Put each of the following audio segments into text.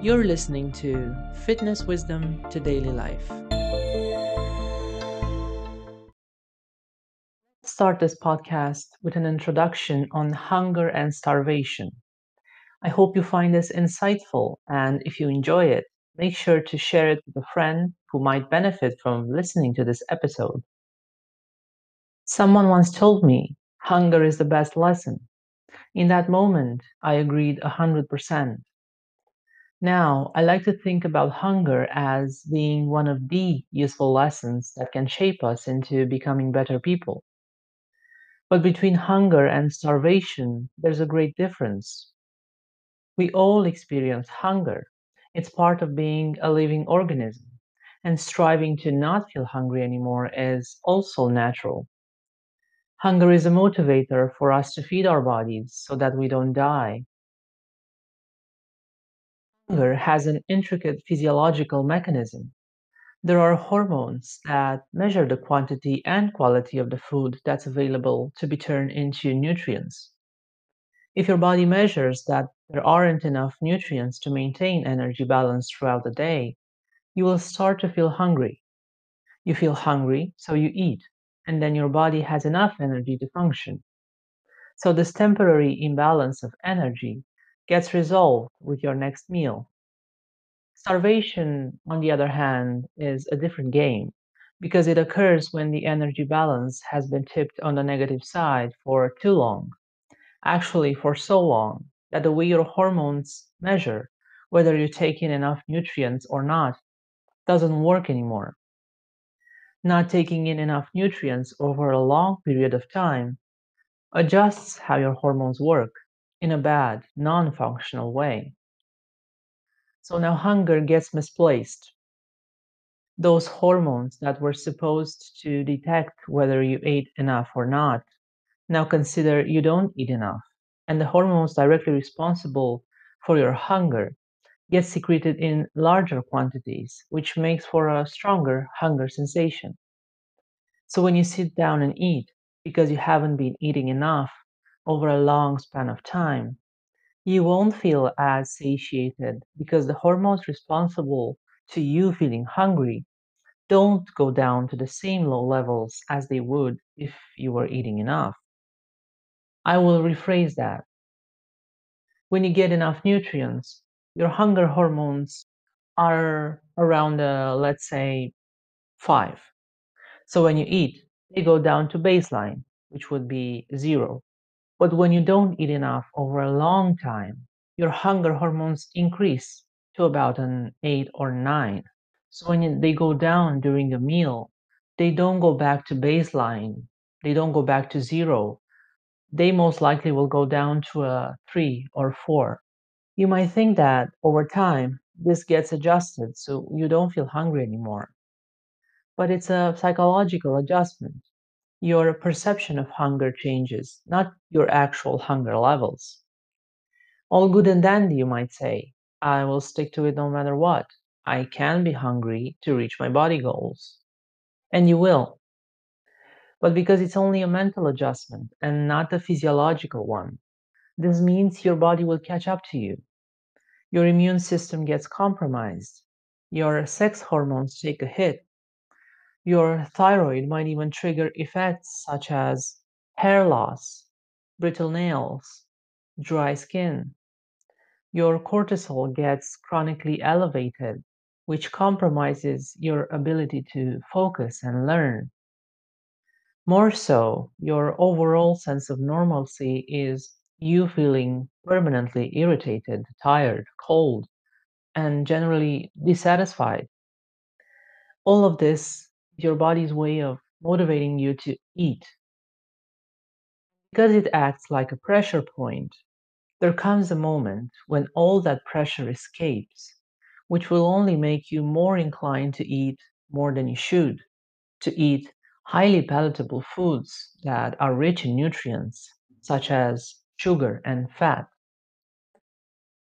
You're listening to Fitness Wisdom to Daily Life. Let's start this podcast with an introduction on hunger and starvation. I hope you find this insightful, and if you enjoy it, make sure to share it with a friend who might benefit from listening to this episode. Someone once told me hunger is the best lesson. In that moment, I agreed 100%. Now, I like to think about hunger as being one of the useful lessons that can shape us into becoming better people. But between hunger and starvation, there's a great difference. We all experience hunger. It's part of being a living organism, and striving to not feel hungry anymore is also natural. Hunger is a motivator for us to feed our bodies so that we don't die Hunger has an intricate physiological mechanism. There are hormones that measure the quantity and quality of the food that's available to be turned into nutrients. If your body measures that there aren't enough nutrients to maintain energy balance throughout the day, you will start to feel hungry. You feel hungry, so you eat, and then your body has enough energy to function. So, this temporary imbalance of energy gets resolved with your next meal. Starvation, on the other hand, is a different game because it occurs when the energy balance has been tipped on the negative side for too long. Actually, for so long that the way your hormones measure whether you're taking enough nutrients or not doesn't work anymore. Not taking in enough nutrients over a long period of time adjusts how your hormones work in a bad, non functional way. So now hunger gets misplaced. Those hormones that were supposed to detect whether you ate enough or not now consider you don't eat enough. And the hormones directly responsible for your hunger get secreted in larger quantities, which makes for a stronger hunger sensation. So when you sit down and eat, because you haven't been eating enough, over a long span of time, you won't feel as satiated because the hormones responsible to you feeling hungry don't go down to the same low levels as they would if you were eating enough. I will rephrase that. When you get enough nutrients, your hunger hormones are around, uh, let's say, five. So when you eat, they go down to baseline, which would be zero. But when you don't eat enough over a long time, your hunger hormones increase to about an 8 or 9. So when they go down during a meal, they don't go back to baseline, they don't go back to zero. They most likely will go down to a 3 or 4. You might think that over time, this gets adjusted so you don't feel hungry anymore. But it's a psychological adjustment your perception of hunger changes, not your actual hunger levels. All good and dandy, you might say. I will stick to it no matter what. I can be hungry to reach my body goals. And you will. But because it's only a mental adjustment and not a physiological one, this means your body will catch up to you. Your immune system gets compromised. Your sex hormones take a hit your thyroid might even trigger effects such as hair loss, brittle nails, dry skin. Your cortisol gets chronically elevated, which compromises your ability to focus and learn. More so, your overall sense of normalcy is you feeling permanently irritated, tired, cold, and generally dissatisfied. All of this your body's way of motivating you to eat. Because it acts like a pressure point, there comes a moment when all that pressure escapes, which will only make you more inclined to eat more than you should, to eat highly palatable foods that are rich in nutrients, such as sugar and fat.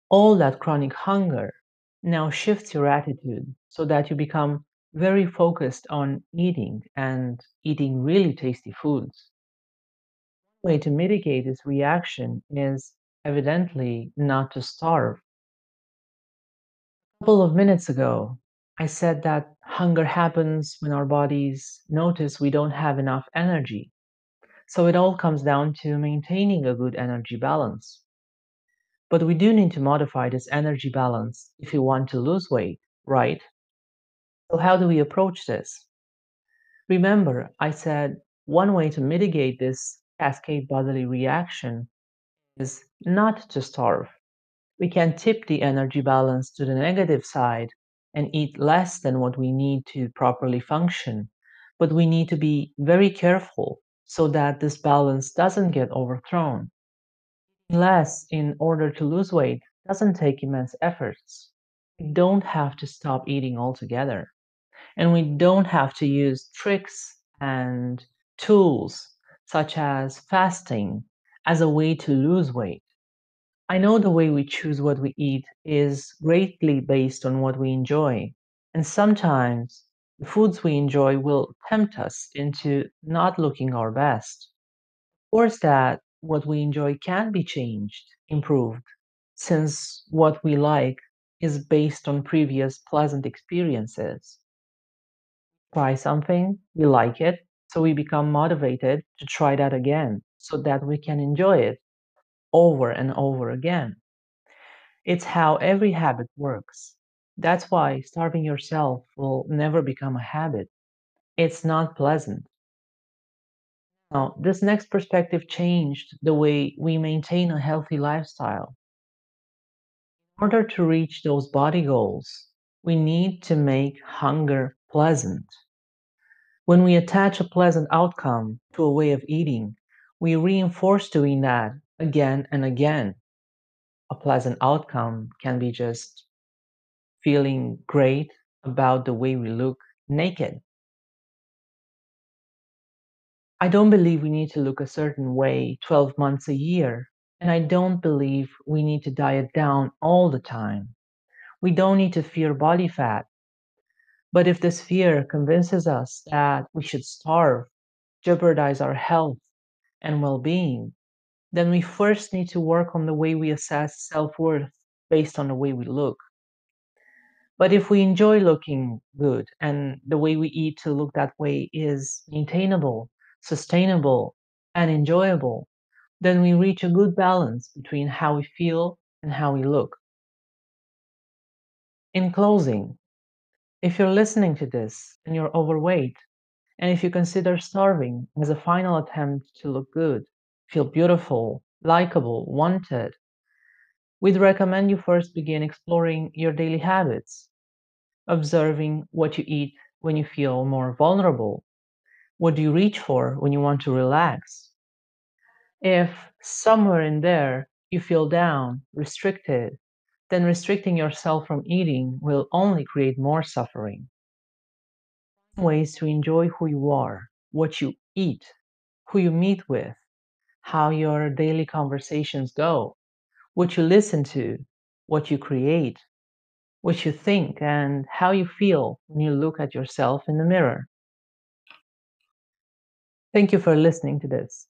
All that chronic hunger now shifts your attitude so that you become very focused on eating and eating really tasty foods. One way to mitigate this reaction is evidently not to starve. A couple of minutes ago, I said that hunger happens when our bodies notice we don't have enough energy. So it all comes down to maintaining a good energy balance. But we do need to modify this energy balance if we want to lose weight, right? So, how do we approach this? Remember, I said one way to mitigate this cascade bodily reaction is not to starve. We can tip the energy balance to the negative side and eat less than what we need to properly function. But we need to be very careful so that this balance doesn't get overthrown. Less in order to lose weight doesn't take immense efforts. We don't have to stop eating altogether. And we don't have to use tricks and tools such as fasting as a way to lose weight. I know the way we choose what we eat is greatly based on what we enjoy. And sometimes the foods we enjoy will tempt us into not looking our best. Of course, that what we enjoy can be changed, improved, since what we like is based on previous pleasant experiences. Try something, we like it, so we become motivated to try that again so that we can enjoy it over and over again. It's how every habit works. That's why starving yourself will never become a habit. It's not pleasant. Now, this next perspective changed the way we maintain a healthy lifestyle. In order to reach those body goals, we need to make hunger pleasant. When we attach a pleasant outcome to a way of eating, we reinforce doing that again and again. A pleasant outcome can be just feeling great about the way we look naked. I don't believe we need to look a certain way 12 months a year, and I don't believe we need to diet down all the time. We don't need to fear body fat. But if this fear convinces us that we should starve, jeopardize our health and well being, then we first need to work on the way we assess self worth based on the way we look. But if we enjoy looking good and the way we eat to look that way is maintainable, sustainable, and enjoyable, then we reach a good balance between how we feel and how we look. In closing, if you're listening to this and you're overweight, and if you consider starving as a final attempt to look good, feel beautiful, likable, wanted, we'd recommend you first begin exploring your daily habits, observing what you eat when you feel more vulnerable. What do you reach for when you want to relax? If somewhere in there you feel down, restricted, then restricting yourself from eating will only create more suffering. Ways to enjoy who you are, what you eat, who you meet with, how your daily conversations go, what you listen to, what you create, what you think, and how you feel when you look at yourself in the mirror. Thank you for listening to this.